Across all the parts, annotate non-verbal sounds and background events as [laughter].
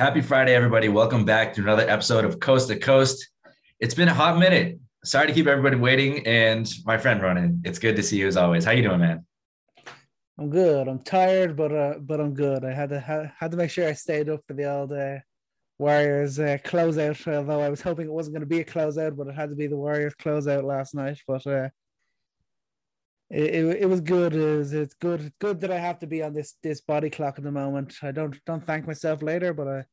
Happy Friday, everybody. Welcome back to another episode of Coast to Coast. It's been a hot minute. Sorry to keep everybody waiting. And my friend Ronan, it's good to see you as always. How you doing, man? I'm good. I'm tired, but uh, but I'm good. I had to ha- had to make sure I stayed up for the old uh, Warriors uh, closeout. Although I was hoping it wasn't going to be a closeout, but it had to be the Warriors closeout last night. But uh, it, it, it was good. It it's good. Good that I have to be on this this body clock at the moment. I don't don't thank myself later, but I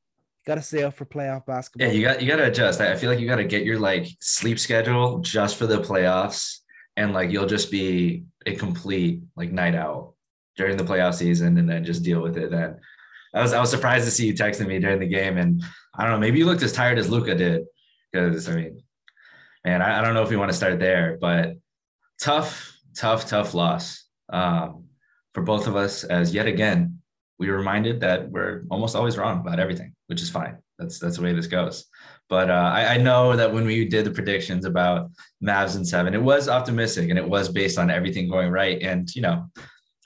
got to stay up for playoff basketball. Yeah, you got you got to adjust. I feel like you got to get your like sleep schedule just for the playoffs, and like you'll just be a complete like night owl during the playoff season, and then just deal with it. Then I was I was surprised to see you texting me during the game, and I don't know, maybe you looked as tired as Luka did, because I mean, man, I, I don't know if we want to start there, but tough tough, tough loss um, for both of us. As yet again, we were reminded that we're almost always wrong about everything, which is fine. That's that's the way this goes. But uh, I, I, know that when we did the predictions about Mavs and seven, it was optimistic and it was based on everything going right. And you know,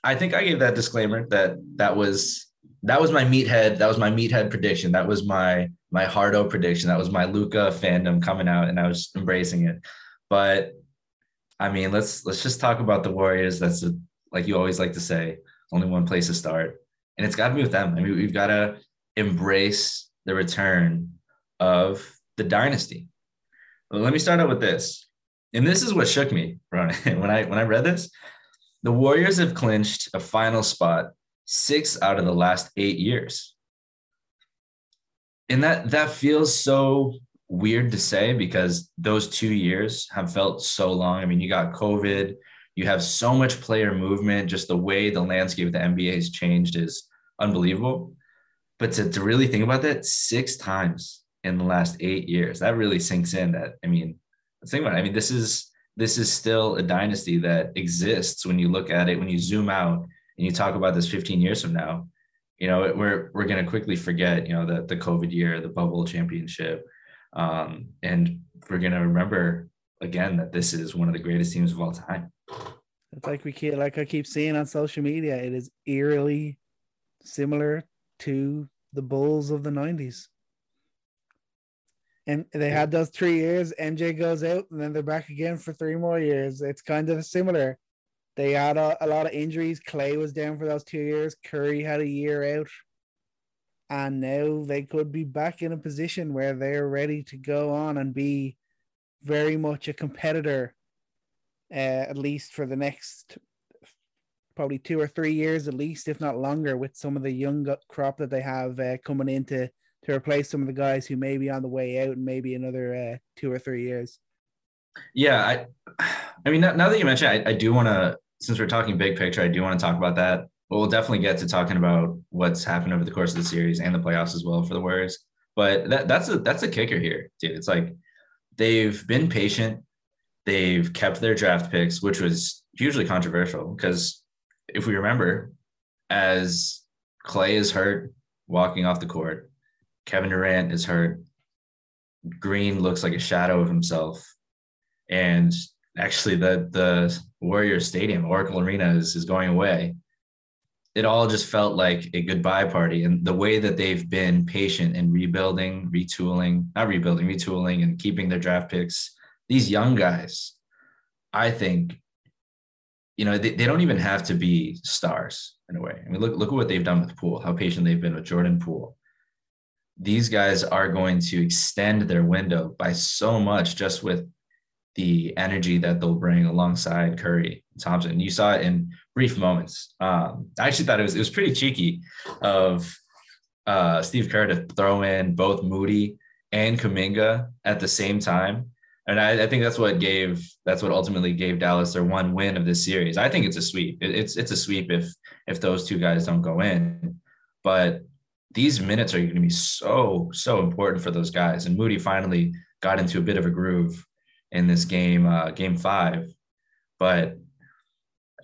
I think I gave that disclaimer that that was that was my meathead. That was my meathead prediction. That was my my hardo prediction. That was my Luka fandom coming out, and I was embracing it. But I mean, let's let's just talk about the Warriors. That's a, like you always like to say, only one place to start, and it's got to be with them. I mean, we've got to embrace the return of the dynasty. Let me start out with this, and this is what shook me, [laughs] when I when I read this. The Warriors have clinched a final spot six out of the last eight years, and that that feels so weird to say because those two years have felt so long. I mean, you got COVID, you have so much player movement, just the way the landscape of the NBA has changed is unbelievable. But to, to really think about that, six times in the last eight years, that really sinks in that, I mean, think about it. I mean, this is this is still a dynasty that exists when you look at it, when you zoom out and you talk about this 15 years from now, you know, we're we're gonna quickly forget, you know, the the COVID year, the bubble championship, um, and we're going to remember again that this is one of the greatest teams of all time. It's like we keep, like I keep seeing on social media, it is eerily similar to the Bulls of the 90s. And they had those three years. MJ goes out, and then they're back again for three more years. It's kind of similar. They had a, a lot of injuries. Klay was down for those two years. Curry had a year out and now they could be back in a position where they're ready to go on and be very much a competitor uh, at least for the next probably two or three years at least if not longer with some of the young crop that they have uh, coming in to, to replace some of the guys who may be on the way out and maybe another uh, two or three years. Yeah i [sighs] i mean now, that you mentioned I, I do want to since we're talking big picture i do want to talk about that well, we'll definitely get to talking about what's happened over the course of the series and the playoffs as well for the Warriors. But that, that's a that's a kicker here, dude. It's like they've been patient. They've kept their draft picks, which was hugely controversial because if we remember, as Klay is hurt walking off the court, Kevin Durant is hurt, Green looks like a shadow of himself, and actually the the Warriors Stadium, Oracle Arena, is, is going away it all just felt like a goodbye party. And the way that they've been patient in rebuilding, retooling, not rebuilding, retooling, and keeping their draft picks, these young guys, I think, you know, they, they don't even have to be stars in a way. I mean, look, look at what they've done with Poole, how patient they've been with Jordan Poole. These guys are going to extend their window by so much just with the energy that they'll bring alongside Curry Thompson. You saw it in brief moments. Um, I actually thought it was it was pretty cheeky of uh, Steve Kerr to throw in both Moody and Kuminga at the same time. And I, I, think that's what gave that's what ultimately gave Dallas their one win of this series. I think it's a sweep. It, it's it's a sweep if if those two guys don't go in. But these minutes are going to be so so important for those guys. And Moody finally got into a bit of a groove in this game, uh, game five. But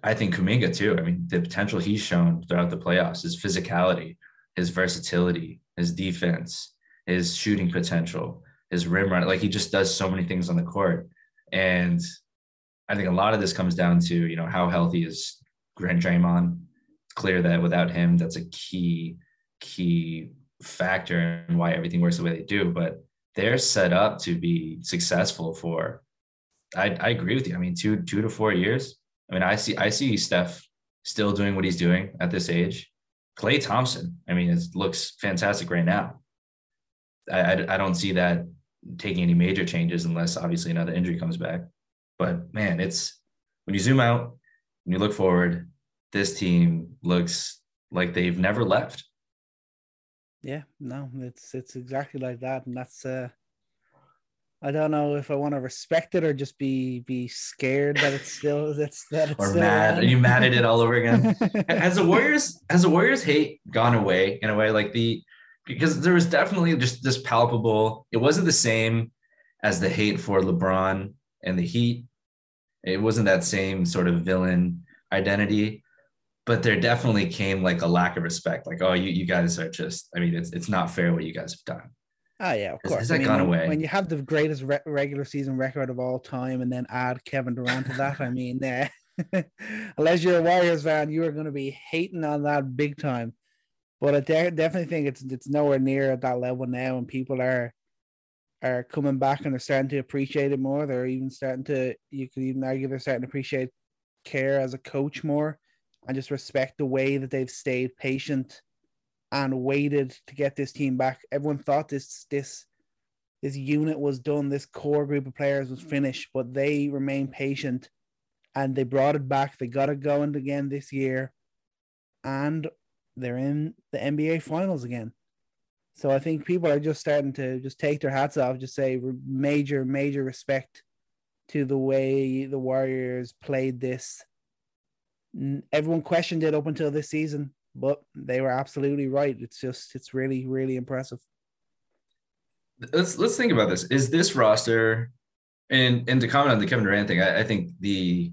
I think Kuminga too. I mean, the potential he's shown throughout the playoffs, his physicality, his versatility, his defense, his shooting potential, his rim run. Like he just does so many things on the court. And I think a lot of this comes down to, you know, how healthy is Grant Draymond. Clear that without him, that's a key, key factor in why everything works the way they do, but they're set up to be successful for. I, I agree with you. I mean, two two to four years. I mean, I see I see Steph still doing what he's doing at this age. Klay Thompson, I mean, it looks fantastic right now. I, I, I don't see that taking any major changes unless obviously another injury comes back. But man, it's when you zoom out, when you look forward, this team looks like they've never left. Yeah, no, it's it's exactly like that, and that's uh, I don't know if I want to respect it or just be be scared that it's still [laughs] that's that it's or still mad. around. Are you mad at it all over again? [laughs] has the Warriors has the Warriors hate gone away in a way like the because there was definitely just this palpable. It wasn't the same as the hate for LeBron and the Heat. It wasn't that same sort of villain identity, but there definitely came like a lack of respect. Like, oh, you you guys are just. I mean, it's it's not fair what you guys have done. Oh yeah, of course. has I that mean, gone when, away? when you have the greatest re- regular season record of all time, and then add Kevin Durant to that, I mean, uh, [laughs] unless you're a Warriors fan, you are going to be hating on that big time. But I de- definitely think it's it's nowhere near at that level now, and people are are coming back and are starting to appreciate it more. They're even starting to you could even argue they're starting to appreciate Kerr as a coach more, and just respect the way that they've stayed patient and waited to get this team back. Everyone thought this this this unit was done, this core group of players was finished, but they remained patient and they brought it back. They got it going again this year, and they're in the NBA finals again. So I think people are just starting to just take their hats off, just say major, major respect to the way the Warriors played this. Everyone questioned it up until this season, but they were absolutely right. It's just, it's really, really impressive. let's let's think about this. Is this roster and and to comment on the Kevin Durant thing, I, I think the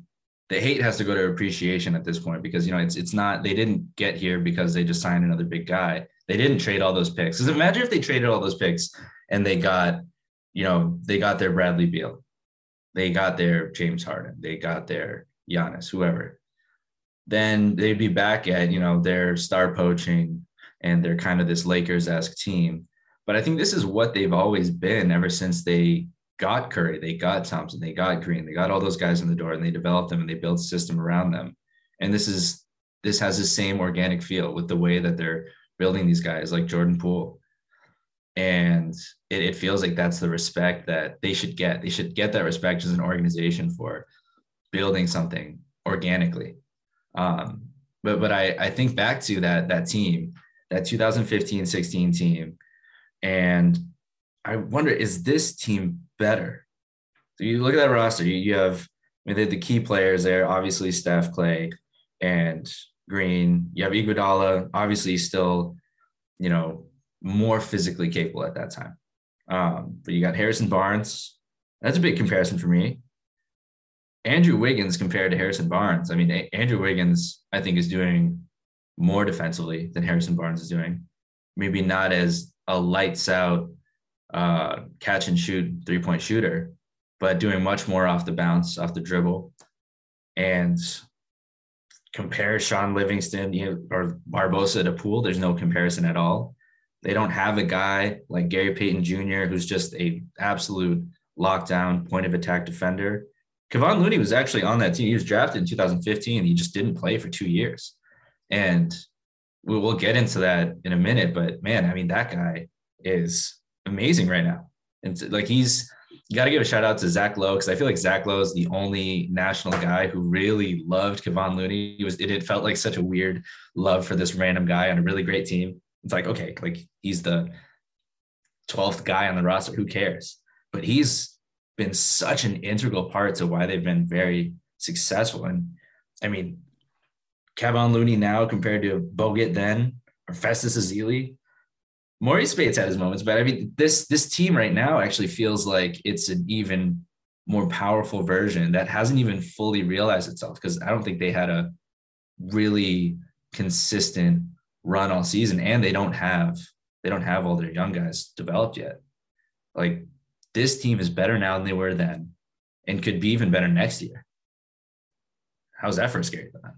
the hate has to go to appreciation at this point because you know it's it's not they didn't get here because they just signed another big guy. They didn't trade all those picks. Because imagine if they traded all those picks and they got, you know, they got their Bradley Beal, they got their James Harden, they got their Giannis, whoever. Then they'd be back at you know their star poaching and they're kind of this Lakers esque team. But I think this is what they've always been ever since they got Curry, they got Thompson, they got Green, they got all those guys in the door and they developed them and they built a system around them. And this is this has the same organic feel with the way that they're building these guys like Jordan Poole. And it, it feels like that's the respect that they should get. They should get that respect as an organization for building something organically. Um, but but I, I think back to that that team, that 2015-16 team, and I wonder, is this team better? So you look at that roster, you, you have I mean, the, key players there, obviously Steph, Klay, and Green. You have Iguodala, obviously still, you know, more physically capable at that time. Um, but you got Harrison Barnes. That's a big comparison for me. Andrew Wiggins compared to Harrison Barnes. I mean, A- Andrew Wiggins, I think, is doing more defensively than Harrison Barnes is doing. Maybe not as a lights out uh, catch and shoot three point shooter, but doing much more off the bounce, off the dribble. And compare Shaun Livingston you know, or Barbosa to Poole, there's no comparison at all. They don't have a guy like Gary Payton Jr., who's just a absolute lockdown point of attack defender. Kevon Looney was actually on that team. He was drafted in 2015. He just didn't play for two years. And we will get into that in a minute. But man, I mean, that guy is amazing right now. And like he's got to give a shout out to Zach Lowe because I feel like Zach Lowe is the only national guy who really loved Kevon Looney. Was it, it felt like such a weird love for this random guy on a really great team. It's like okay, like he's the 12th guy on the roster. Who cares? But he's been such an integral part to why they've been very successful. And I mean, Kevon Looney now compared to Bogut then or Festus Ezeli, Marreese Speights had his moments, but I mean, this this team right now actually feels like it's an even more powerful version that hasn't even fully realized itself because I don't think they had a really consistent run all season, and they don't have they don't have all their young guys developed yet. Like this team is better now than they were then, and could be even better next year. How's that for a scary thought?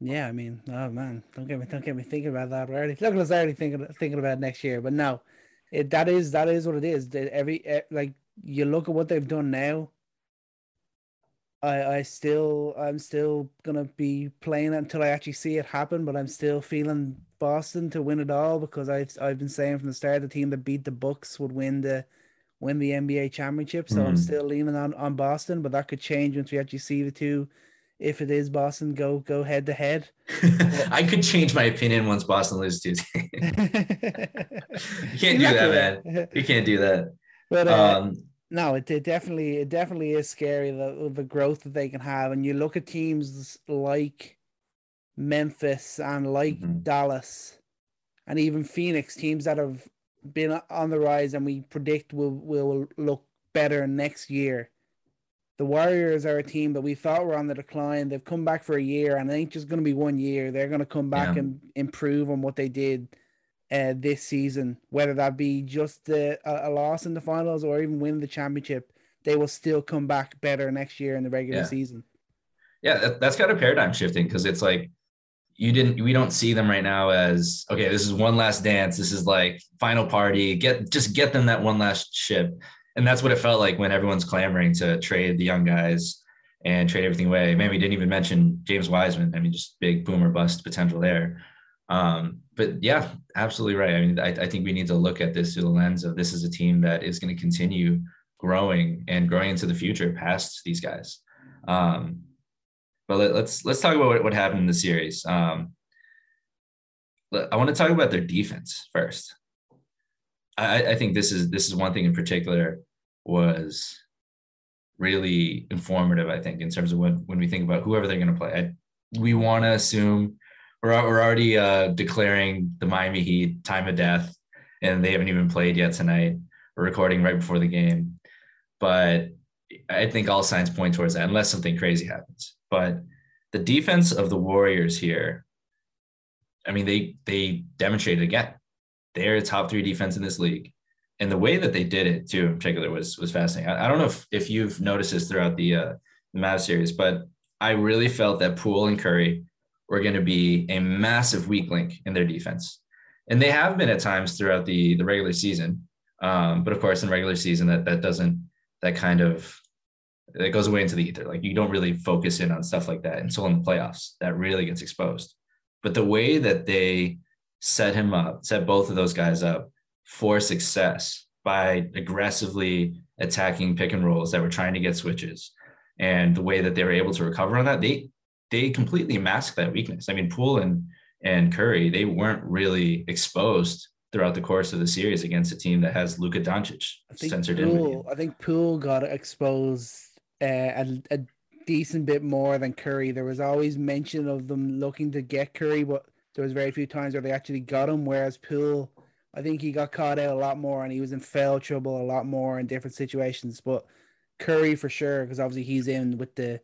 Yeah, I mean, oh man, don't get me don't get me thinking about that already. Look at us already thinking thinking about next year. But no, it that is that is what it is. Every like you look at what they've done now. I I still I'm still gonna be playing until I actually see it happen. But I'm still feeling Boston to win it all because I've I've been saying from the start the team that beat the Bucks would win the win the NBA championship. So mm. I'm still leaning on on Boston, but that could change once we actually see the two if it is Boston, go go head to head. [laughs] I could change my opinion once Boston loses Tuesday. [laughs] you can't do that, man. You can't do that. But uh, um, no, it, it definitely it definitely is scary the the growth that they can have. And you look at teams like Memphis and like mm-hmm. Dallas, and even Phoenix, teams that have been on the rise, and we predict will will look better next year the Warriors are a team that we thought were on the decline. They've come back for a year, and it ain't just going to be one year. They're going to come back yeah. and improve on what they did uh, this season, whether that be just a, a, loss in the finals or even win the championship. They will still come back better next year in the regular yeah. season. Yeah, that, that's kind of paradigm shifting because it's like you didn't we don't see them right now as okay this is one last dance this is like final party get just get them that one last ship and that's what it felt like when everyone's clamoring to trade the young guys and trade everything away. Maybe didn't even mention James Wiseman. I mean, just big boomer bust potential there. Um, but yeah, absolutely right. I mean, I, I, think we need to look at this through the lens of this is a team that is going to continue growing and growing into the future past these guys. Um, but let, us let's, let's talk about what, what happened in the series. Um, I want to talk about their defense first. I, I think this is this is one thing in particular was really informative. I think in terms of when when we think about whoever they're going to play, I, we want to assume we're we're already uh, declaring the Miami Heat time of death, and they haven't even played yet tonight. We're recording right before the game, but I think all signs point towards that, unless something crazy happens. But the defense of the Warriors here, I mean, they they demonstrated again they're a top three defense in this league. And the way that they did it too, in particular, was was fascinating. I, I don't know if, if you've noticed this throughout the uh, the Mavs series, but I really felt that Poole and Curry were going to be a massive weak link in their defense, and they have been at times throughout the the regular season. Um, but of course, in regular season, that that doesn't that kind of that goes away into the ether. Like you don't really focus in on stuff like that until in the playoffs that really gets exposed. But the way that they set him up, set both of those guys up for success by aggressively attacking pick and rolls that were trying to get switches. And the way that they were able to recover on that, they they completely masked that weakness. I mean, Poole and and Curry, they weren't really exposed throughout the course of the series against a team that has Luka Doncic censored Poole, in. I think Poole got exposed a, a decent bit more than Curry. There was always mention of them looking to get Curry, but there was very few times where they actually got him. Whereas Poole, I think he got caught out a lot more and he was in foul trouble a lot more in different situations. But Curry for sure, because obviously he's in with the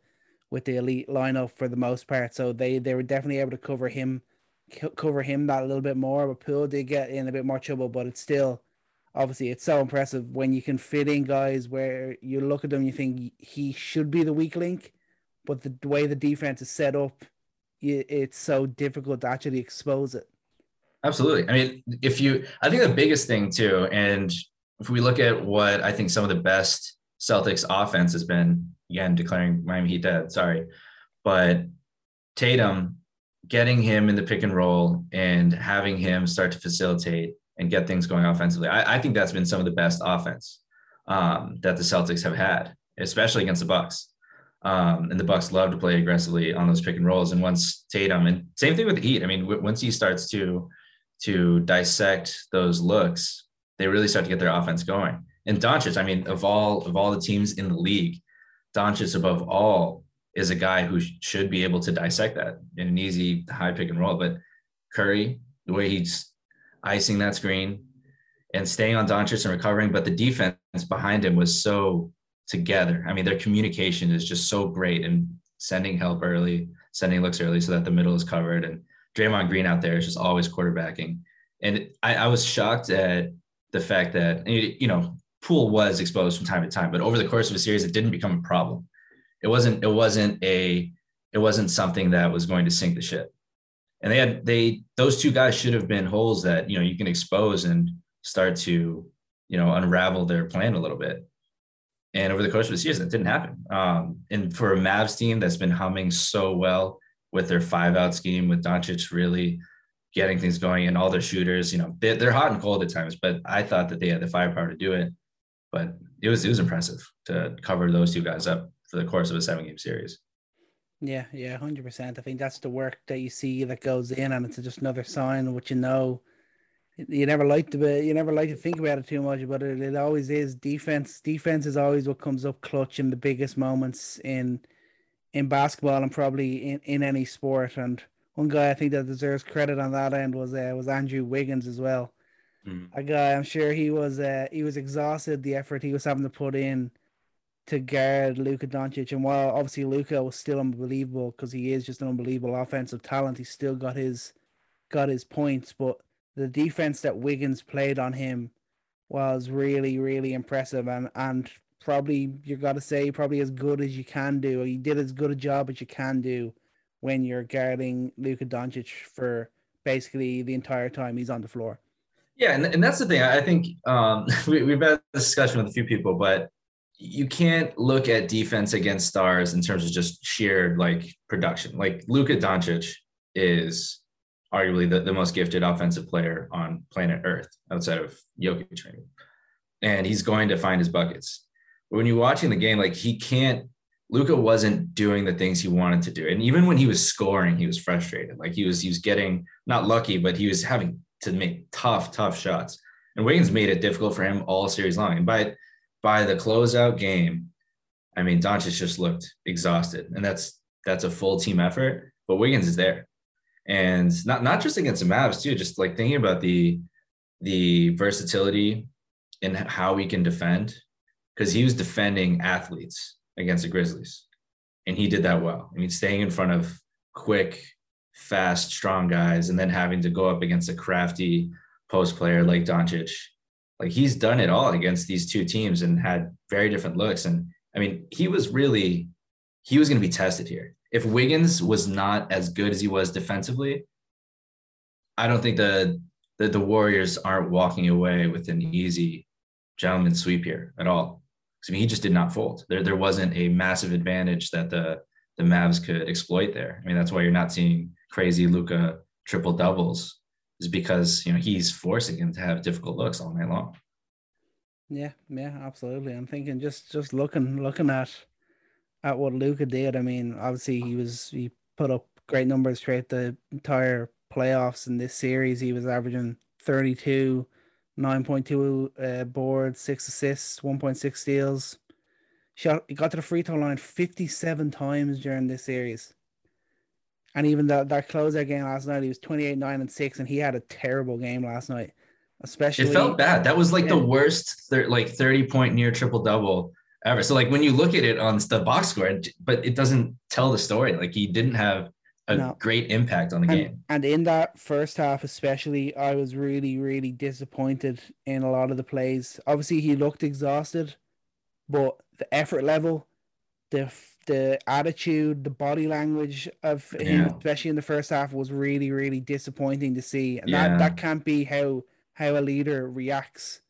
with the elite lineup for the most part. So they they were definitely able to cover him cover him that a little bit more. But Poole did get in a bit more trouble, but it's still obviously it's so impressive when you can fit in guys where you look at them you think he should be the weak link, but the way the defense is set up it's so difficult to actually expose it. Absolutely. I mean, if you, I think the biggest thing too, and if we look at what I think some of the best Celtics offense has been, again, declaring Miami Heat dead, sorry, but Tatum getting him in the pick and roll and having him start to facilitate and get things going offensively. I, I think that's been some of the best offense um, that the Celtics have had, especially against the Bucks. Um, and the Bucks love to play aggressively on those pick and rolls. And once Tatum, and same thing with the Heat. I mean, w- once he starts to to dissect those looks, they really start to get their offense going. And Doncic, I mean, of all of all the teams in the league, Doncic above all is a guy who sh- should be able to dissect that in an easy high pick and roll. But Curry, the way he's icing that screen and staying on Doncic and recovering, but the defense behind him was so together. I mean, their communication is just so great and sending help early, sending looks early so that the middle is covered. And Draymond Green out there is just always quarterbacking. And I, I was shocked at the fact that, you know, Poole was exposed from time to time, but over the course of a series, it didn't become a problem. It wasn't, it wasn't a, it wasn't something that was going to sink the ship. And they had they those two guys should have been holes that you know you can expose and start to you know unravel their plan a little bit. And over the course of the season, it didn't happen. Um, and for a Mavs team that's been humming so well with their five out scheme, with Doncic really getting things going and all their shooters, you know, they're, they're hot and cold at times, but I thought that they had the firepower to do it. But it was it was impressive to cover those two guys up for the course of a seven game series. Yeah, yeah, hundred percent. I think that's the work that you see that goes in, and it's just another sign of what you know. You never like to be, you never like to think about it too much, but it, it always is defense. Defense is always what comes up clutch in the biggest moments in in basketball and probably in, in any sport. And one guy I think that deserves credit on that end was uh, was Andrew Wiggins as well. Mm. A guy I'm sure he was uh, he was exhausted the effort he was having to put in to guard Luka Doncic. And while obviously Luka was still unbelievable because he is just an unbelievable offensive talent, he still got his got his points. But the defense that Wiggins played on him was really, really impressive and and probably you got to say probably as good as you can do. He did as good a job as you can do when you're guarding Luka Doncic for basically the entire time he's on the floor. Yeah, and, and that's the thing. I think um, [laughs] we, we've had this discussion with a few people, but you can't look at defense against stars in terms of just sheer like production. Like Luka Doncic is arguably the, the most gifted offensive player on planet Earth outside of Jokic, maybe. And he's going to find his buckets. But when you're watching the game, like he can't Luka wasn't doing the things he wanted to do. And even when he was scoring, he was frustrated. Like he was he was getting not lucky, but he was having to make tough, tough shots. And Wiggins made it difficult for him all series long. And by by the closeout game, I mean Doncic just looked exhausted. And that's that's a full team effort. But Wiggins is there. And not not just against the Mavs, too, just like thinking about the the versatility and how we can defend. Because he was defending athletes against the Grizzlies. And he did that well. I mean, staying in front of quick, fast, strong guys, and then having to go up against a crafty post player like Doncic. Like he's done it all against these two teams and had very different looks. And I mean, he was really, he was going to be tested here. If Wiggins was not as good as he was defensively, I don't think the, the, the Warriors aren't walking away with an easy gentleman sweep here at all. I mean, he just did not fold. There, there wasn't a massive advantage that the the Mavs could exploit there. I mean, that's why you're not seeing crazy Luka triple doubles, is because you know he's forcing him to have difficult looks all night long. Yeah, yeah, absolutely. I'm thinking just just looking looking at at what Luka did. I mean, obviously he was he put up great numbers throughout the entire playoffs in this series. He was averaging 32 9.2 uh, boards, six assists, 1.6 steals. Shot, he got to the free throw line 57 times during this series. And even that, that closeout game last night, he was 28, 9, and 6, and he had a terrible game last night. Especially it felt bad. That was like yeah. the worst thir- like 30 point near triple double ever. So like when you look at it on the box score, but it doesn't tell the story. Like he didn't have a no. great impact on the and, game. And in that first half, especially, I was really, really disappointed in a lot of the plays. Obviously, he looked exhausted, but the effort level, the the attitude, the body language of him, yeah. especially in the first half, was really, really disappointing to see. And yeah. that, that can't be how how a leader reacts.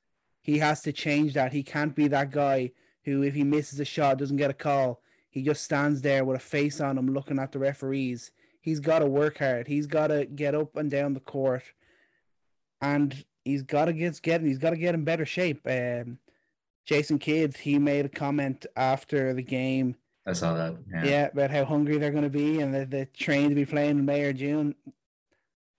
He has to change that. He can't be that guy who, if he misses a shot, doesn't get a call. He just stands there with a face on him, looking at the referees he's got to work hard. He's got to get up and down the court, and he's got to get getting. He's got to get in better shape. Um, Jason Kidd he made a comment after the game. I saw that. Yeah, yeah about how hungry they're going to be and they're, they're to be playing in May or June.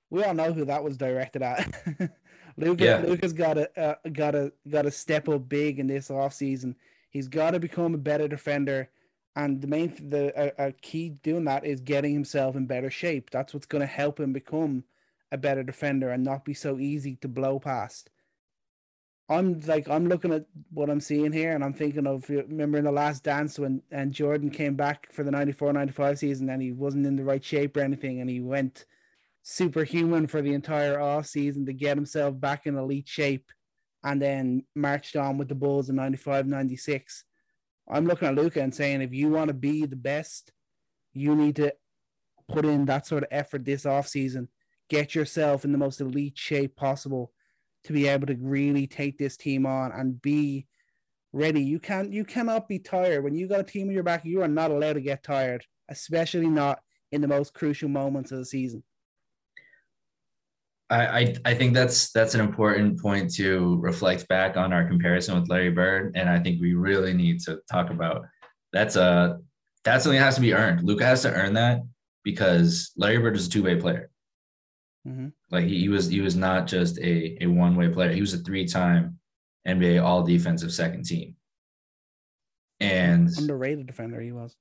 We all know who that was directed at. [laughs] Luka, yeah. Luka's got to uh, got to got to step up big in this off season. He's got to become a better defender and the main the a, a key doing that is getting himself in better shape. That's what's going to help him become a better defender and not be so easy to blow past. I'm like I'm looking at what I'm seeing here and I'm thinking of remember in the last dance when and Jordan came back for the 94-95 season and he wasn't in the right shape or anything and he went superhuman for the entire off season to get himself back in elite shape and then marched on with the Bulls in 95 96 I'm looking at Luka and saying, if you want to be the best you need to put in that sort of effort this off season. Get yourself in the most elite shape possible to be able to really take this team on and be ready. You can't you cannot be tired. When you got a team in your back, you are not allowed to get tired, especially not in the most crucial moments of the season. I, I, I think that's that's an important point to reflect back on our comparison with Larry Bird, and I think we really need to talk about that's a that's something that has to be earned. Luka has to earn that because Larry Bird is a two way player. Mm-hmm. Like he, he was he was not just a a one way player. He was a three time NBA All Defensive second team, and underrated defender he was.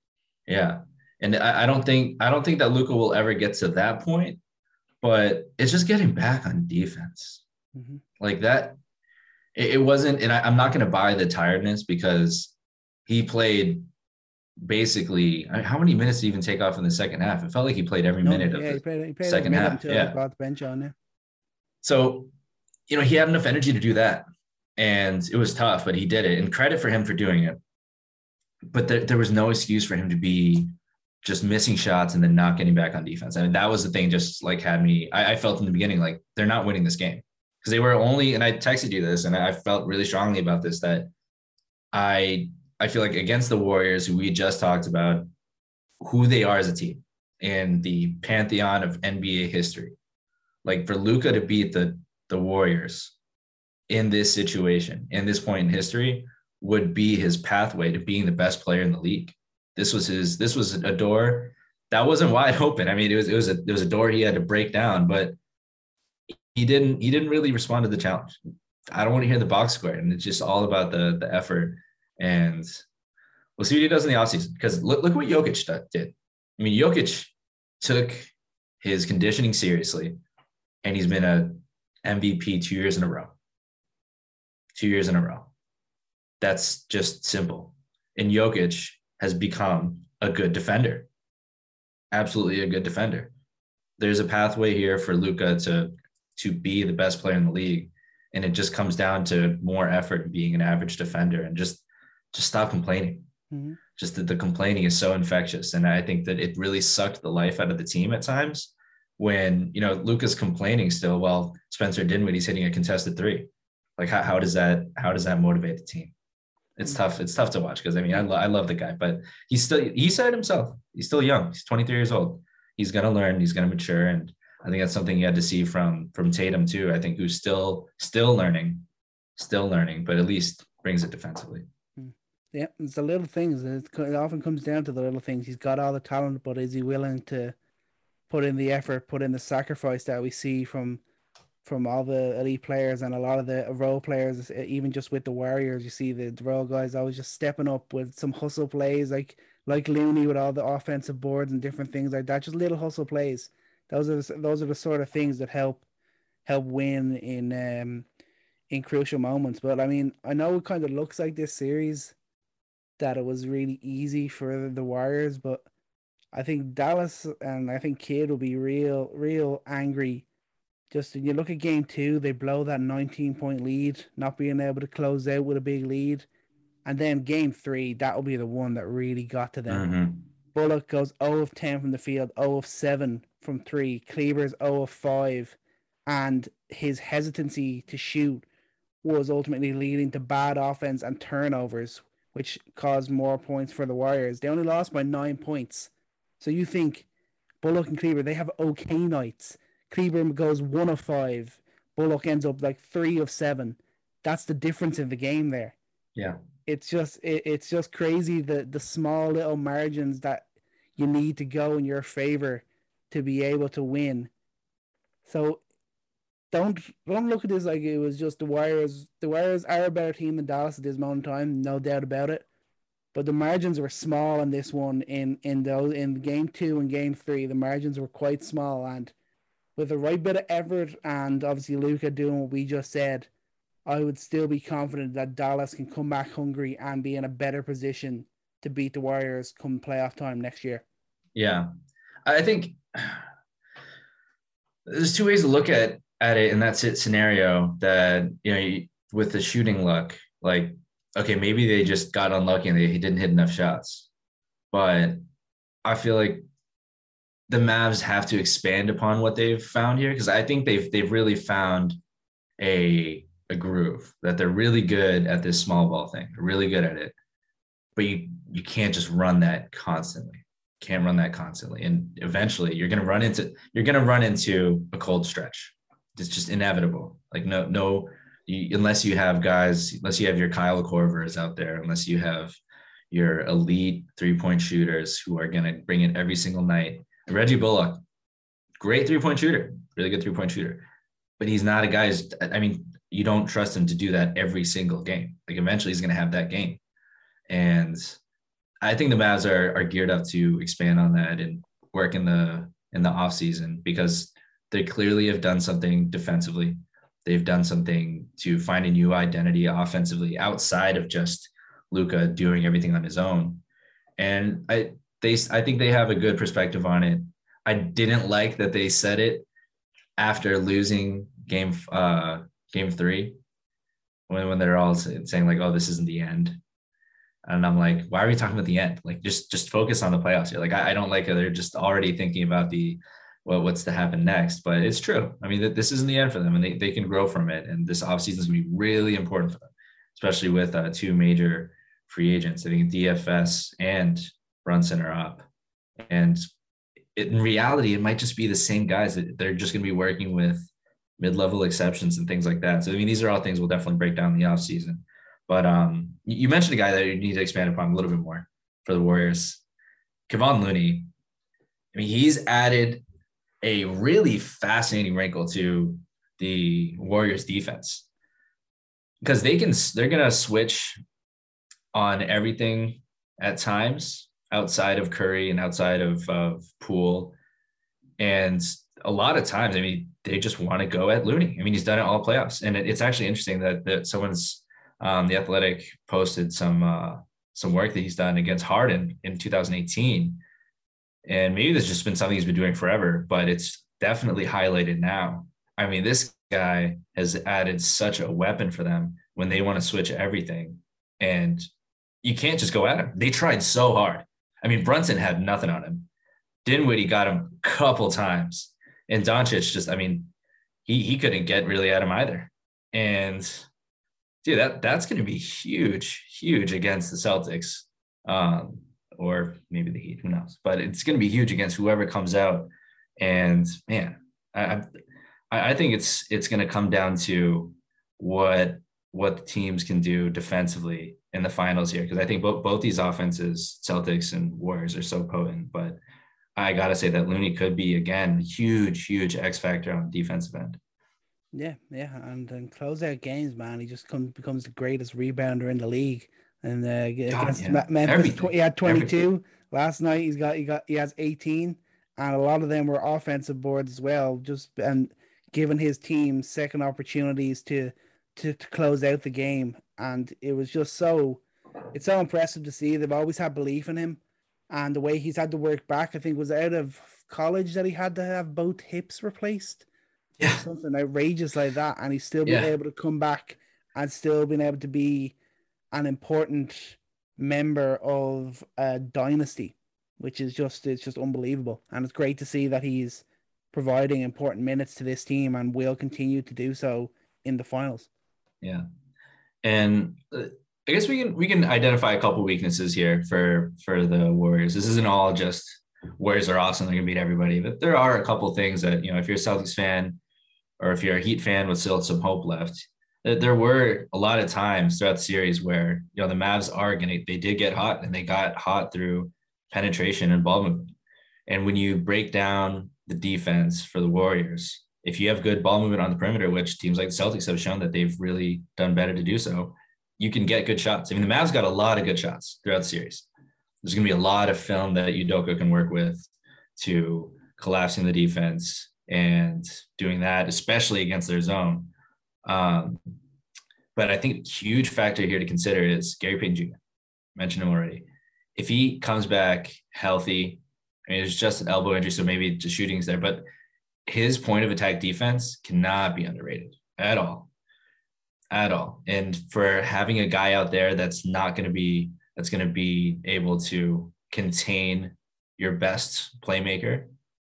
Yeah, and I, I don't think I don't think that Luka will ever get to that point, but it's just getting back on defense. Mm-hmm. Like that, it, it wasn't, and I, I'm not going to buy the tiredness because he played basically how many minutes did he even take off in the second half? It felt like he played every no, minute yeah, of the he played, he played second half. Yeah, got the bench on there. So, you know, he had enough energy to do that, and it was tough, but he did it. And credit for him for doing it. But there, there was no excuse for him to be just missing shots and then not getting back on defense. I mean, that was the thing. Just like had me, I, I felt in the beginning like they're not winning this game because they were only. And I texted you this, and I felt really strongly about this that I I feel like against the Warriors, who we just talked about, who they are as a team in the pantheon of NBA history. Like for Luka to beat the the Warriors in this situation, in this point in history, would be his pathway to being the best player in the league. This was his. This was a door that wasn't wide [laughs] open. I mean, it was it was a it was a door he had to break down, but he didn't he didn't really respond to the challenge. I don't want to hear the box score, and it's just all about the the effort. And we'll see what he does in the offseason. Because look look what Jokic did. I mean, Jokic took his conditioning seriously, and he's been a MVP two years in a row. Two years in a row. That's just simple. And Jokic has become a good defender. Absolutely a good defender. There's a pathway here for Luka to to be the best player in the league. And it just comes down to more effort being an average defender and just just stop complaining. Mm-hmm. Just that the complaining is so infectious. And I think that it really sucked the life out of the team at times when, you know, Luka's complaining still, well, Spencer Dinwiddie's hitting a contested three. Like how, how does that how does that motivate the team? it's tough. It's tough to watch because I mean, I, lo- I love the guy, but he's still, he said himself, he's still young. He's 23 years old. He's going to learn, he's going to mature. And I think that's something you had to see from, from Tatum too. I think who's still, still learning, still learning, but at least brings it defensively. Yeah. It's the little things. It often comes down to the little things. He's got all the talent, but is he willing to put in the effort, put in the sacrifice that we see from, from all the elite players and a lot of the role players, even just with the Warriors, you see the, the role guys always just stepping up with some hustle plays, like like Looney with all the offensive boards and different things like that. Just little hustle plays. Those are the, those are the sort of things that help help win in um in crucial moments. But I mean, I know it kind of looks like this series that it was really easy for the Warriors, but I think Dallas and I think Kidd will be real real angry just when you look at game two, they blow that 19 point lead, not being able to close out with a big lead. And then game three, that will be the one that really got to them. Mm-hmm. Bullock goes 0 of 10 from the field, 0 of 7 from three. Kleber's 0 of 5. And his hesitancy to shoot was ultimately leading to bad offense and turnovers, which caused more points for the Warriors. They only lost by nine points. So you think Bullock and Kleber, they have okay nights. Kleber goes one of five. Bullock ends up like three of seven. That's the difference in the game there. Yeah. It's just it, it's just crazy the the small little margins that you need to go in your favor to be able to win. So don't don't look at this like it was just the Warriors. The Warriors are a better team than Dallas at this moment in time, no doubt about it. But the margins were small in this one in in those in game two and game three. The margins were quite small, and with the right bit of effort and obviously Luka doing what we just said, I would still be confident that Dallas can come back hungry and be in a better position to beat the Warriors come playoff time next year. Yeah. I think [sighs] there's two ways to look at at it in that scenario that you know with the shooting luck like okay maybe they just got unlucky and they didn't hit enough shots but I feel like the Mavs have to expand upon what they've found here because I think they've they've really found a a groove that they're really good at this small ball thing. Really good at it, but you you can't just run that constantly. Can't run that constantly, and eventually you're gonna run into you're gonna run into a cold stretch. It's just inevitable. Like no no, you, unless you have guys, unless you have your Kyle Korvers out there, unless you have your elite three point shooters who are gonna bring it every single night Reggie Bullock, great three point shooter, really good three point shooter, but he's not a guy. Who's, I mean, you don't trust him to do that every single game. Like eventually, he's going to have that game, and I think the Mavs are are geared up to expand on that and work in the in the off season because they clearly have done something defensively. They've done something to find a new identity offensively outside of just Luka doing everything on his own. And I they I think they have a good perspective on it. I didn't like that they said it after losing game uh game three when when they're all saying like oh this isn't the end and i'm like why are we talking about the end like just just focus on the playoffs here like i, I don't like it they're just already thinking about the well what's to happen next but it's true i mean this isn't the end for them and they, they can grow from it and this offseason is going to be really important for them especially with uh, two major free agents i think dfs and Brunson are up. And in reality, it might just be the same guys that they're just going to be working with mid-level exceptions and things like that. So I mean, these are all things we'll definitely break down in the offseason. But um, you mentioned a guy that you need to expand upon a little bit more for the Warriors. Kevon Looney. I mean, he's added a really fascinating wrinkle to the Warriors defense because they can they're gonna switch on everything at times outside of Curry and outside of, of Poole. And a lot of times, I mean, they just want to go at Looney. I mean, he's done it all playoffs. And it, it's actually interesting that, that someone's, um, the Athletic posted some, uh, some work that he's done against Harden in 2018. And maybe there's just been something he's been doing forever, but it's definitely highlighted now. I mean, this guy has added such a weapon for them when they want to switch everything. And you can't just go at him. They tried so hard. I mean, Brunson had nothing on him. Dinwiddie got him a couple times, and Doncic just, I mean, he he couldn't get really at him either. And dude, that that's going to be huge, huge against the Celtics, um, or maybe the Heat. Who knows? But it's going to be huge against whoever comes out. And man, I I, I think it's it's going to come down to what what the teams can do defensively in the finals here because I think both both these offenses, Celtics and Warriors, are so potent. But I gotta say that Looney could be again huge, huge X factor on the defensive end. Yeah, yeah, and then close out games, man. He just comes becomes the greatest rebounder in the league. And uh, against yeah. Memphis, tw- he had twenty two last night. He's got he got he has eighteen, and a lot of them were offensive boards as well. Just and giving his team second opportunities to to, to close out the game and it was just so it's so impressive to see. They've always had belief in him, and the way he's had to work back. I think was out of college that he had to have both hips replaced. Yeah, something outrageous like that, and he's still been yeah. able to come back and still been able to be an important member of a dynasty, which is just it's just unbelievable, and it's great to see that he's providing important minutes to this team and will continue to do so in the finals. Yeah, and uh, I guess we can we can identify a couple weaknesses here for for the Warriors. This isn't all just Warriors are awesome; they're gonna beat everybody. But there are a couple things that you know, if you're a Celtics fan or if you're a Heat fan with still some hope left, there were a lot of times throughout the series where you know the Mavs are gonna they did get hot and they got hot through penetration and ball movement. And when you break down the defense for the Warriors, if you have good ball movement on the perimeter, which teams like the Celtics have shown that they've really done better to do so, you can get good shots. I mean, the Mavs got a lot of good shots throughout the series. There's going to be a lot of film that Udoka can work with to collapsing the defense and doing that, especially against their zone. Um, but I think a huge factor here to consider is Gary Payton Jr. Mentioned him already. If he comes back healthy, I mean, it's just an elbow injury, so maybe the shooting's there, but his point of attack defense cannot be underrated at all. At all. And for having a guy out there that's not going to be that's going to be able to contain your best playmaker,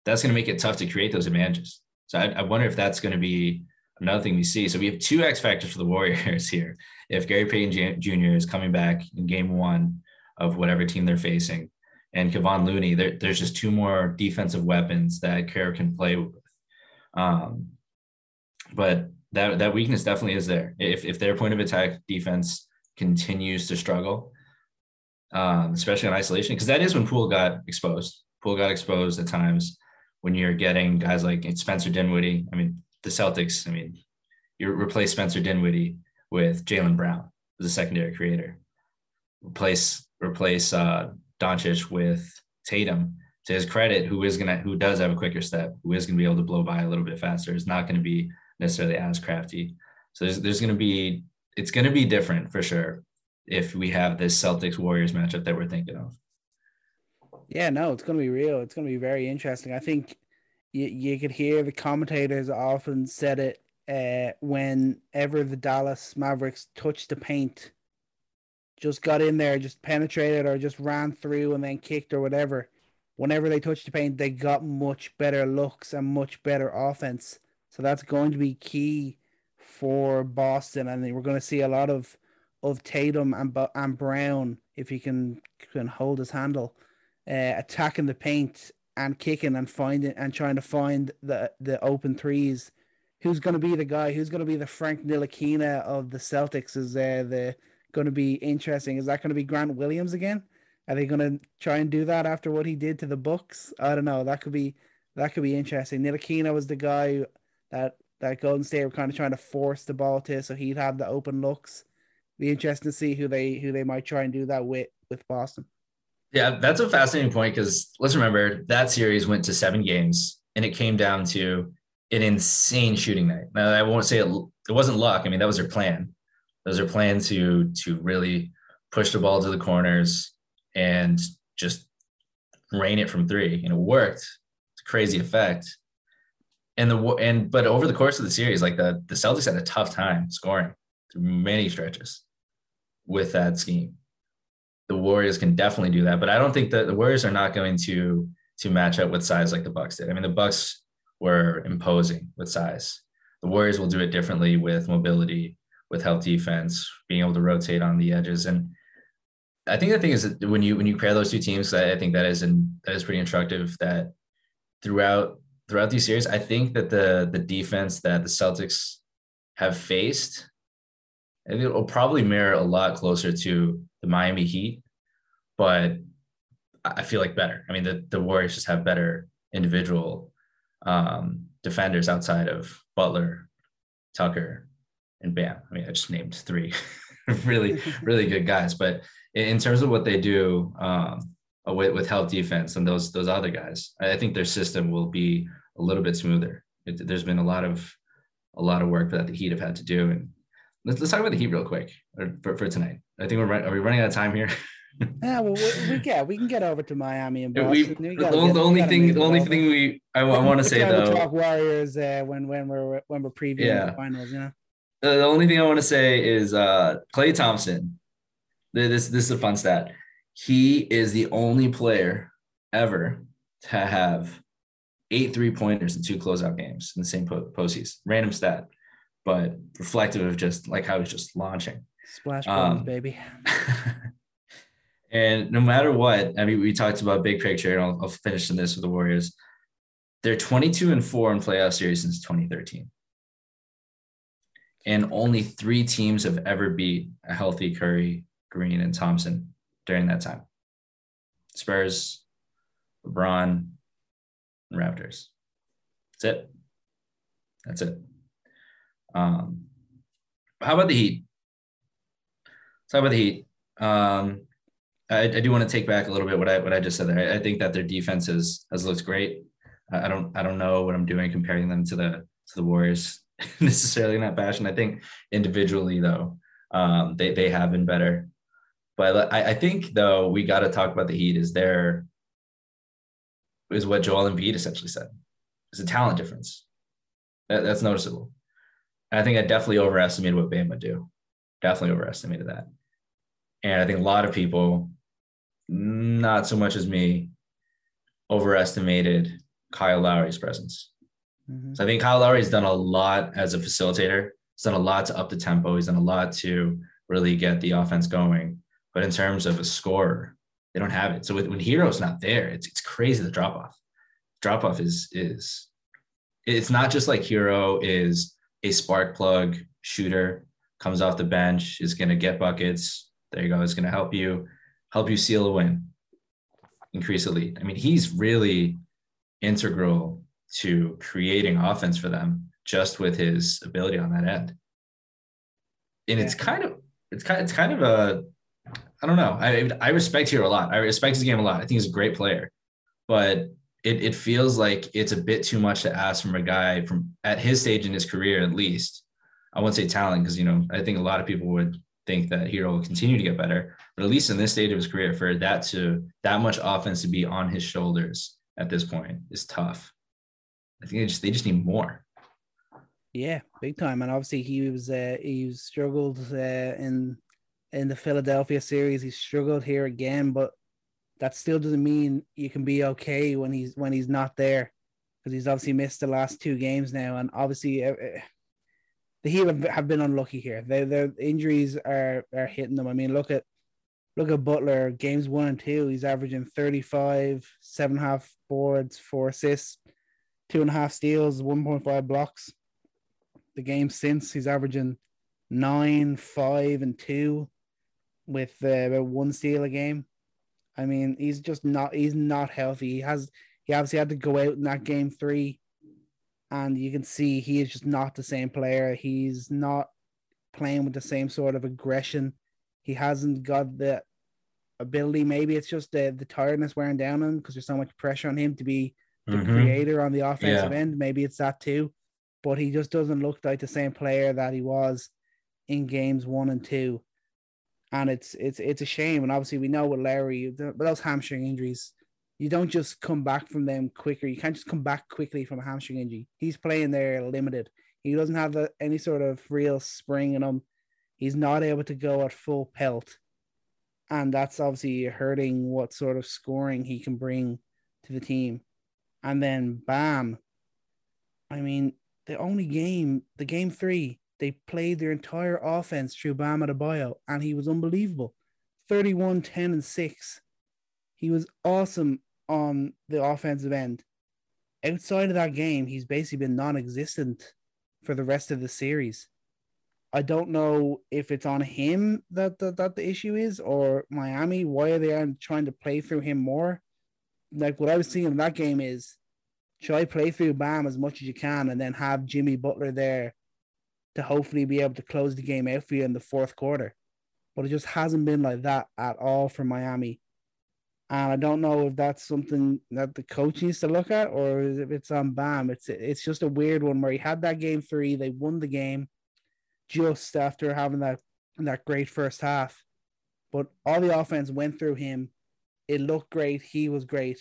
that's going to make it tough to create those advantages. So I, I wonder if that's going to be another thing we see. So we have two X factors for the Warriors [laughs] here. If Gary Payton Jr. is coming back in game one of whatever team they're facing, and Kevon Looney, there, there's just two more defensive weapons that Kerr can play with. Um, but that that weakness definitely is there. If if their point of attack defense continues to struggle, um, especially in isolation, because that is when Poole got exposed. Poole got exposed at times when you're getting guys like Spencer Dinwiddie. I mean, the Celtics. I mean, you replace Spencer Dinwiddie with Jaylen Brown as a secondary creator. Replace replace uh, Doncic with Tatum. To his credit, who is gonna who does have a quicker step, who is gonna be able to blow by a little bit faster, is not gonna be necessarily as crafty. So there's there's gonna be it's gonna be different for sure if we have this Celtics Warriors matchup that we're thinking of. Yeah, no, it's gonna be real. It's gonna be very interesting. I think you you could hear the commentators often said it uh, whenever the Dallas Mavericks touched the paint just got in there, just penetrated or just ran through and then kicked or whatever, whenever they touched the paint, they got much better looks and much better offense. So that's going to be key for Boston, and we're going to see a lot of of Tatum and and Brown if he can can hold his handle, uh, attacking the paint and kicking and finding and trying to find the the open threes. Who's going to be the guy? Who's going to be the Frank Ntilikina of the Celtics? Is uh, the going to be interesting. Is that going to be Grant Williams again? Are they going to try and do that after what he did to the Bucks? I don't know. That could be that could be interesting. Ntilikina was the guy that that Golden State were kind of trying to force the ball to, so he'd have the open looks. Be interesting to see who they who they might try and do that with with Boston. Yeah, that's a fascinating point because let's remember that series went to seven games and it came down to an insane shooting night. Now I won't say it, it wasn't luck. I mean that was their plan, those are planned to to really push the ball to the corners and just rain it from three. And it worked. It's crazy effect. And the and but over the course of the series, like the the Celtics had a tough time scoring through many stretches with that scheme. The Warriors can definitely do that, but I don't think that the Warriors are not going to to match up with size like the Bucks did. I mean, the Bucks were imposing with size. The Warriors will do it differently with mobility with health defense, being able to rotate on the edges. And I think the thing is that when you when you pair those two teams, I think that is in, that is pretty instructive. That throughout throughout these series, I think that the the defense that the Celtics have faced, I think it will probably mirror a lot closer to the Miami Heat, but I feel like better. I mean, the the Warriors just have better individual um, defenders outside of Butler, Tucker, and Bam. I mean, I just named three [laughs] really, [laughs] really good guys. But in terms of what they do um, with, with health defense and those those other guys, I think their system will be a little bit smoother. It, there's been a lot of a lot of work that the Heat have had to do. And let's, let's talk about the Heat real quick for, for tonight. I think we're are we running out of time here? [laughs] yeah, well, we, we, yeah, we can get over to Miami and Boston. We, we the, get, the only thing, the only thing we I, I want to say though, talk Warriors uh, when when we're when we're previewing yeah. the finals, you know the only thing I want to say is uh, Klay Thompson. This this is a fun stat. He is the only player ever to have eight three pointers in two closeout games in the same po- postseason. Random stat, but reflective of just like how he's just launching. Splash bombs, um, baby. [laughs] and no matter what, I mean, we talked about big picture, and I'll, I'll finish in this with the Warriors. They're 22 and four in playoff series since 2013 and only three teams have ever beat a healthy Curry, Green, and Thompson during that time. Spurs, LeBron, and Raptors. That's it. That's it. Um, how about the Heat? Let's talk about the Heat. Um, I, I, do want to take back a little bit what I what I just said there. I, I think that their defense has has looked great. I, I don't I don't know what I'm doing comparing them to the to the Warriors. [laughs] necessarily in that fashion. I think individually though, um, they they have been better. But I, I think though we got to talk about the Heat. Is there is what Joel Embiid essentially said. It's a talent difference. That, that's noticeable. I think I definitely overestimated what Bam would do. Definitely overestimated that. And I think a lot of people, not so much as me, overestimated Kyle Lowry's presence. Mm-hmm. So I think Kyle Lowry has done a lot as a facilitator. He's done a lot to up the tempo. He's done a lot to really get the offense going. But in terms of a scorer, they don't have it. So with, when Herro's not there, it's it's crazy the drop off. Drop off is is it's not just like Hero is a spark plug shooter, comes off the bench, is gonna get buckets. There you go, is gonna help you, help you seal a win, increase a lead. I mean, he's really integral to creating offense for them just with his ability on that end. And it's kind of it's kind it's kind of a I don't know. I I respect Herro a lot. I respect his game a lot. I think he's a great player, but it it feels like it's a bit too much to ask from a guy from at his stage in his career at least. I won't say talent because you know I think a lot of people would think that Herro will continue to get better, but at least in this stage of his career, for that to that much offense to be on his shoulders at this point is tough. I think they just they just need more. Yeah, big time. And obviously he was uh, he struggled uh, in in the Philadelphia series. He struggled here again, but that still doesn't mean you can be okay when he's when he's not there because he's obviously missed the last two games now, and obviously uh, the Heat have, been unlucky here. Their their injuries are are hitting them. I mean, look at look at Butler. Games one and two, he's averaging 35, seven half boards, four assists, two and a half steals, 1.5 blocks. The game since he's averaging nine, five, and two with uh, about one steal a game. I mean, he's just not he's not healthy. He has he obviously had to go out in that game three, and you can see he is just not the same player. He's not playing with the same sort of aggression. He hasn't got the ability. Maybe it's just the, the tiredness wearing down on him because there's so much pressure on him to be the mm-hmm. creator on the offensive yeah. end. Maybe it's that too. But he just doesn't look like the same player that he was in games one and two and it's it's it's a shame. And obviously, we know with Lowry, those hamstring injuries, you don't just come back from them quicker. You can't just come back quickly from a hamstring injury. He's playing there limited. He doesn't have any sort of real spring in him. He's not able to go at full pelt, and that's obviously hurting what sort of scoring he can bring to the team. And then, bam! I mean, the only game, the game three, they played their entire offense through Bam Adebayo, and he was unbelievable. 31, 10, and 6. He was awesome on the offensive end. Outside of that game, he's basically been non existent for the rest of the series. I don't know if it's on him that, that, that the issue is or Miami. Why are they trying to play through him more? Like what I was seeing in that game is try play through Bam as much as you can and then have Jimmy Butler there to hopefully be able to close the game out for you in the fourth quarter. But it just hasn't been like that at all for Miami. And I don't know if that's something that the coach needs to look at or if it's on Bam. It's it's just a weird one where he had that game three, they won the game just after having that that great first half. But all the offense went through him. It looked great. He was great.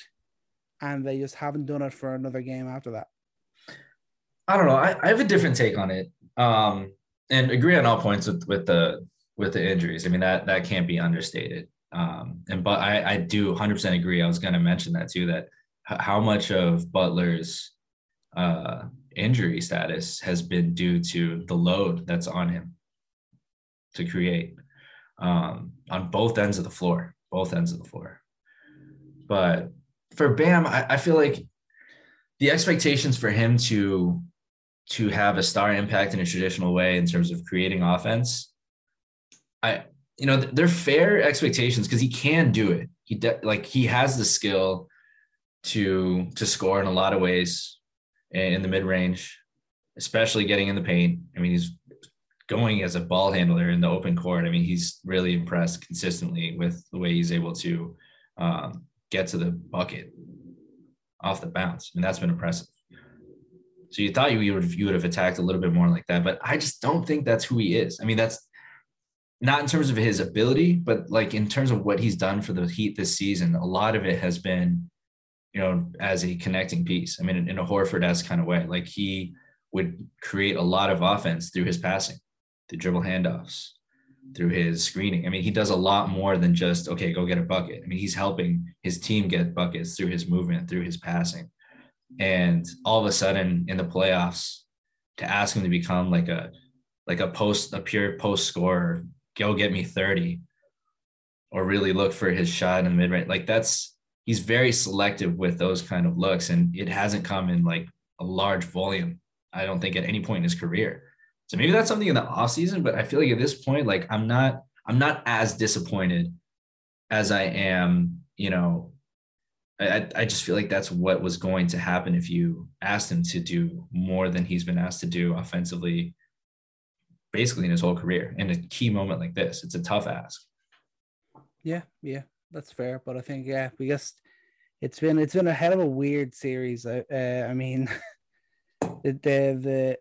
And they just haven't done it for another game after that. I don't know. I, I have a different take on it. Um, and agree on all points with, with the with the injuries. I mean that that can't be understated. Um, and but I, I do 100% agree. I was going to mention that too. That how much of Butler's uh, injury status has been due to the load that's on him to create um, on both ends of the floor, both ends of the floor. But for Bam, I, I feel like the expectations for him to to have a star impact in a traditional way in terms of creating offense, I you know they're fair expectations because he can do it. He de- like he has the skill to to score in a lot of ways in the mid range, especially getting in the paint. I mean, he's going as a ball handler in the open court. I mean, he's really impressed consistently with the way he's able to um, get to the bucket off the bounce. I and that's been impressive. So you thought you would have, you would have attacked a little bit more like that, but I just don't think that's who he is. I mean, that's not in terms of his ability, but like in terms of what he's done for the Heat this season. A lot of it has been, you know, as a connecting piece. I mean, in a Horford-esque kind of way, like he would create a lot of offense through his passing, the dribble handoffs, through his screening. I mean, he does a lot more than just, okay, go get a bucket. I mean, he's helping his team get buckets through his movement, through his passing. And all of a sudden in the playoffs, to ask him to become like a like a post, a pure post scorer, go get me 30, or really look for his shot in the mid range. Like that's he's very selective with those kind of looks. And it hasn't come in like a large volume, I don't think, at any point in his career. So maybe that's something in the off season, but I feel like at this point, like I'm not, I'm not as disappointed as I am, you know, I, I just feel like that's what was going to happen if you asked him to do more than he's been asked to do offensively, basically in his whole career. In a key moment like this, it's a tough ask. Yeah, yeah, that's fair. But I think yeah, we just it's been it's been a hell of a weird series. Uh, I mean, [laughs] the the the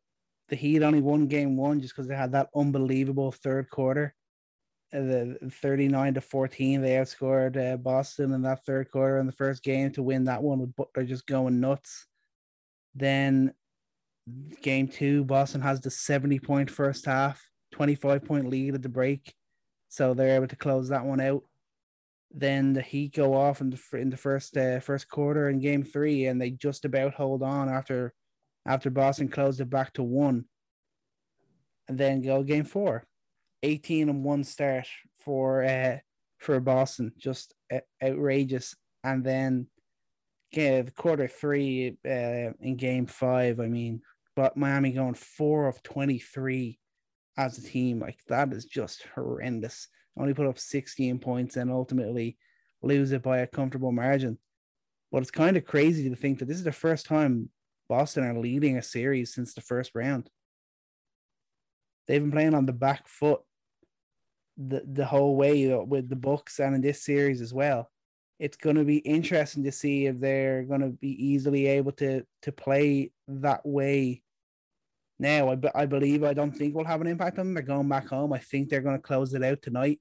the Heat only won game one just because they had that unbelievable third quarter. The 39 to 14, they outscored uh, Boston in that third quarter in the first game to win that one with Butler just going nuts. Then game two, Boston has the 70 point first half, 25 point lead at the break. So they're able to close that one out. Then the Heat go off in the in the first uh, first quarter in Game Three, and they just about hold on after after Boston closed it back to one. And then go Game Four, 18 and one start for uh, for Boston, just outrageous. And then yeah, quarter three uh, in Game Five, I mean, but Miami going four of 23 as a team, like that is just horrendous only put up 16 points and ultimately lose it by a comfortable margin. But it's kind of crazy to think that this is the first time Boston are leading a series since the first round. They've been playing on the back foot the, the whole way with the Bucks and in this series as well. It's going to be interesting to see if they're going to be easily able to to play that way now, I, I believe I don't think will have an impact on them. They're going back home. I think they're going to close it out tonight.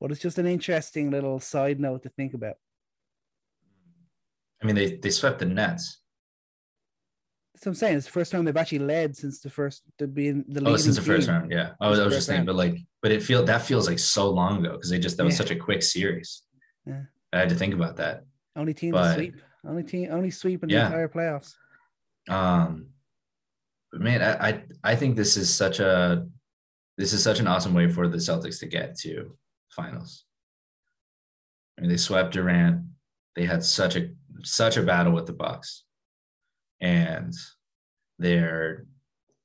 But it's just an interesting little side note to think about. I mean, they, they swept the Nets. That's what I'm saying. It's the first time they've actually led since the first to be in the oh since the first round. Yeah, I was, I was just thinking, but like, but it feel that feels like so long ago because they just that was yeah. such a quick series. Yeah, I had to think about that. Only team but, to sweep. Only team. Only sweep in yeah. the entire playoffs. Um, but man, I, I I think this is such a this is such an awesome way for the Celtics to get to finals. I mean, they swept Durant. They had such a such a battle with the Bucks, and they're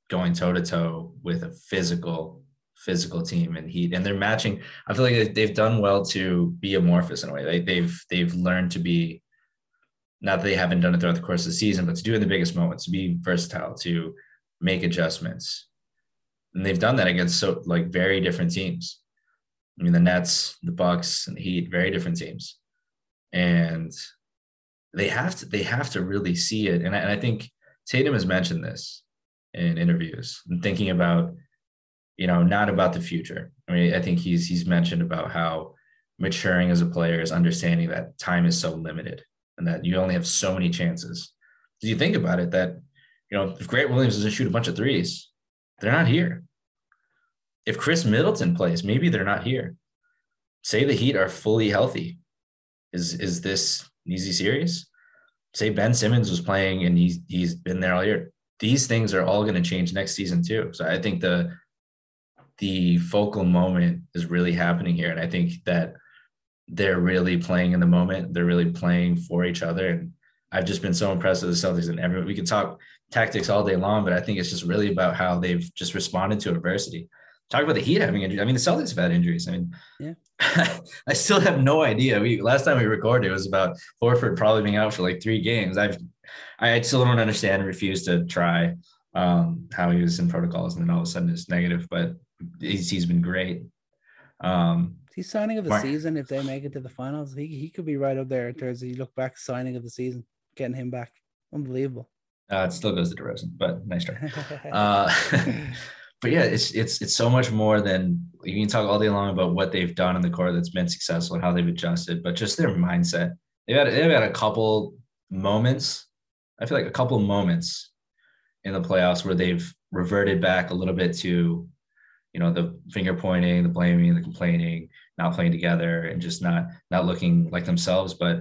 going toe to toe with a physical physical team and Heat, and they're matching. I feel like they've done well to be amorphous in a way. Like they've they've learned to be. Not that they haven't done it throughout the course of the season, but to do in the biggest moments, to be versatile, to make adjustments. And they've done that against so like very different teams. I mean, the Nets, the Bucks, and the Heat, very different teams. And they have to they have to really see it. And I, and I think Tatum has mentioned this in interviews and thinking about, you know, not about the future. I mean, I think he's he's mentioned about how maturing as a player is understanding that time is so limited and that you only have so many chances. Do you think about it that you know, if Grant Williams doesn't shoot a bunch of threes, they're not here. If Khris Middleton plays, maybe they're not here. Say the Heat are fully healthy. Is is this an easy series? Say Ben Simmons was playing and he's he's been there all year. These things are all going to change next season too. So I think the the focal moment is really happening here. And I think that they're really playing in the moment. They're really playing for each other. And I've just been so impressed with the Celtics and everyone. We could talk tactics all day long, but I think it's just really about how they've just responded to adversity. Talk about the Heat having injuries. I mean, the Celtics have had injuries. I mean, yeah. [laughs] I still have no idea. We last time we recorded it was about Horford probably being out for like three games. I've I still don't understand and refuse to try um, how he was in protocols and then all of a sudden it's negative, but he's, he's been great. Um, he's signing of the Mark, season. If they make it to the finals, he, he could be right up there in terms of you look back signing of the season, getting him back. Unbelievable. Uh, it still goes to DeRozan, but nice try. [laughs] uh, [laughs] but yeah, it's it's it's so much more than you can talk all day long about what they've done in the core that's been successful and how they've adjusted, but just their mindset. They've had they've had a couple moments. I feel like a couple moments in the playoffs where they've reverted back a little bit to, you know the finger pointing, the blaming, the complaining, not playing together, and just not not looking like themselves. But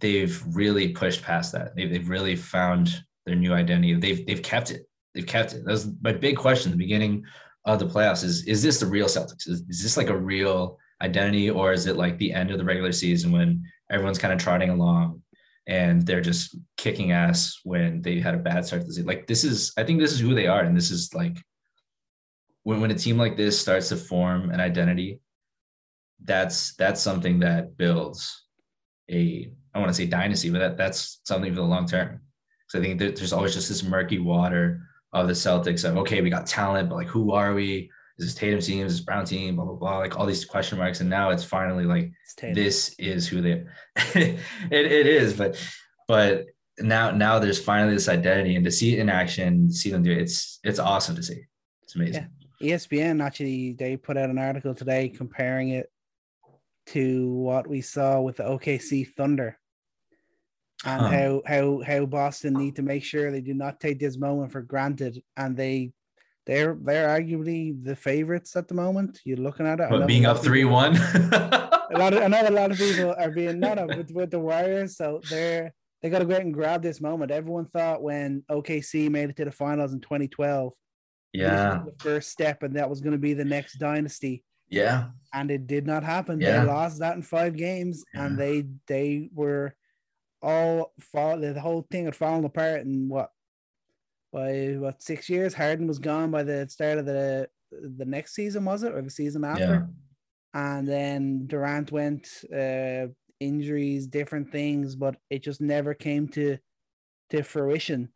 they've really pushed past that. They've, they've really found their new identity. They've they've kept it. They've kept it. That was my big question at the beginning of the playoffs. Is is this the real Celtics? Is, is this like a real identity, or is it like the end of the regular season when everyone's kind of trotting along and they're just kicking ass when they had a bad start to the season? Like this is, I think this is who they are, and this is like when when a team like this starts to form an identity. That's that's something that builds a I want to say dynasty, but that, that's something for the long term. So I think there's always just this murky water of the Celtics of okay, we got talent, but like who are we? Is this Tatum team? Is this Brown team? Blah blah blah. Like all these question marks, and now it's finally like this is who they. [laughs] it it is, but but now now there's finally this identity, and to see it in action, see them do it, it's it's awesome to see. It's amazing. Yeah. ESPN actually they put out an article today comparing it to what we saw with the OKC Thunder and huh. how how how Boston need to make sure they do not take this moment for granted, and they they're they're arguably the favorites at the moment. You're looking at it, but being up three one. [laughs] a lot of I know a lot of people are being not up with, with the Warriors, so they're they got to go out and grab this moment. Everyone thought when OKC made it to the finals in 2012, yeah, the first step, and that was going to be the next dynasty. Yeah, and it did not happen. Yeah. They lost that in five games, yeah. and they they were all fall the whole thing had fallen apart in what by what six years. Harden was gone by the start of the the next season, was it, or the season after? Yeah. And then Durant went, uh, injuries, different things, but it just never came to to fruition.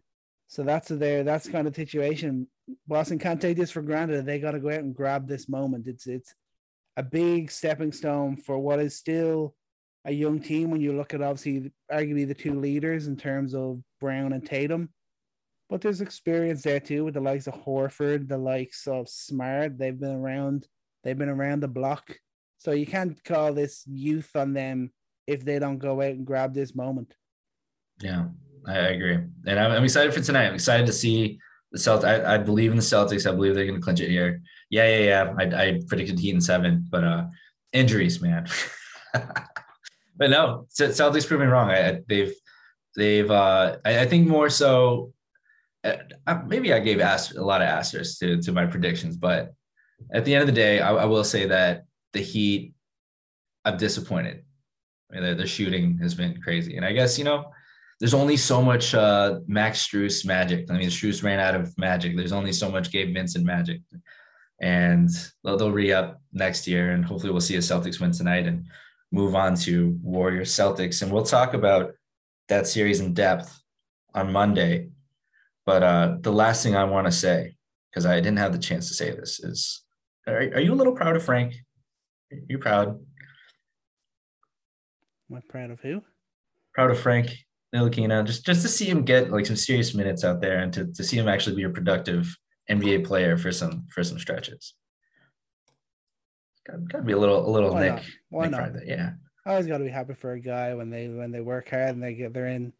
So that's there. That's kind of situation. Boston can't take this for granted. They got to go out and grab this moment. It's it's a big stepping stone for what is still a young team when you look at obviously arguably the two leaders in terms of Brown and Tatum. But there's experience there too with the likes of Horford, the likes of Smart. They've been around, they've been around the block. So you can't call this youth on them if they don't go out and grab this moment. Yeah, I agree. And I'm, I'm excited for tonight. I'm excited to see the Celtics. I, I believe in the Celtics. I believe they're going to clinch it here. Yeah, yeah, yeah. I, I predicted Heat in seven, but uh injuries, man. [laughs] but no, Celtics proving wrong. I, they've they've uh, I, I, think more so. Uh, maybe I gave a lot of asterisks to to my predictions, but at the end of the day, I, I will say that the Heat. I'm disappointed. I mean, shooting has been crazy, and I guess you know there's only so much uh, Max Strus magic. I mean, Strus ran out of magic. There's only so much Gabe Vincent magic, and they'll, they'll re up next year, and hopefully we'll see a Celtics win tonight and move on to Warriors Celtics, and we'll talk about that series in depth on Monday. But uh, the last thing I want to say, because I didn't have the chance to say this, is are, are you a little proud of Frank? Are you proud? Am I proud of who? Proud of Frank Ntilikina. Just just to see him get like some serious minutes out there and to, to see him actually be a productive NBA player for some for some stretches. Got to be a little a little Why Nick. Not? Why Nick not? Yeah. I always got to be happy for a guy when they when they work hard and they get they're in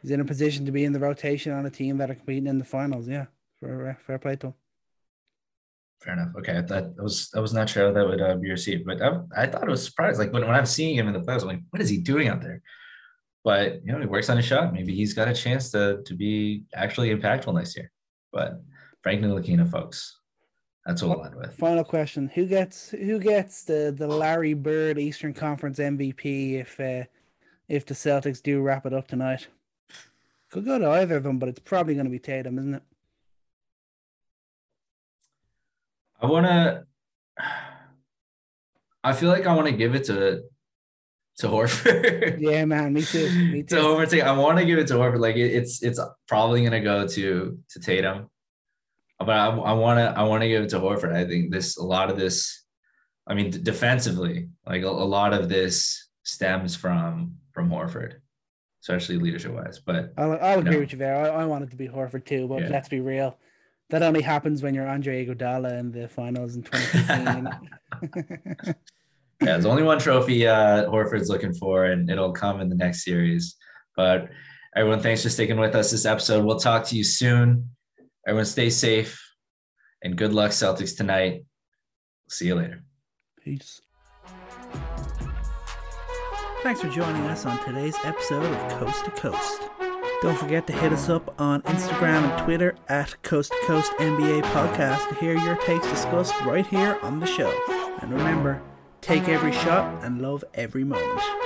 he's in a position to be in the rotation on a team that are competing in the finals. Yeah, for fair play to him. Fair enough. Okay, that was I was not sure how that would uh, be received, but I, I thought it was surprised. Like when, when I'm seeing him in the playoffs, I'm like, what is he doing out there? But you know, he works on his shot. Maybe he's got a chance to to be actually impactful next year. But Frank Ntilikina, folks, that's we'll end with. Final question: Who gets who gets the the Larry Bird Eastern Conference MVP if uh, if the Celtics do wrap it up tonight? Could go to either of them, but it's probably going to be Tatum, isn't it? I want to. I feel like I want to give it to to Horford. [laughs] yeah, man, me too. Me too. to Horford, I want to give it to Horford. Like it, it's it's probably gonna go to to Tatum but I, I want to I want to give it to Horford. I think this a lot of this, I mean, defensively, like a, a lot of this stems from from Horford, especially leadership wise. But I'll, I'll agree with you there. I, I want it to be Horford too, but yeah. let's be real. That only happens when you're Andre Iguodala in the finals in 2015. [laughs] [laughs] yeah, there's only one trophy uh, Horford's looking for, and it'll come in the next series. But everyone, thanks for sticking with us this episode. We'll talk to you soon. Everyone stay safe and good luck, Celtics, tonight. See you later. Peace. Thanks for joining us on today's episode of Coast to Coast. Don't forget to hit us up on Instagram and Twitter at Coast to Coast NBA Podcast to hear your takes discussed right here on the show. And remember, take every shot and love every moment.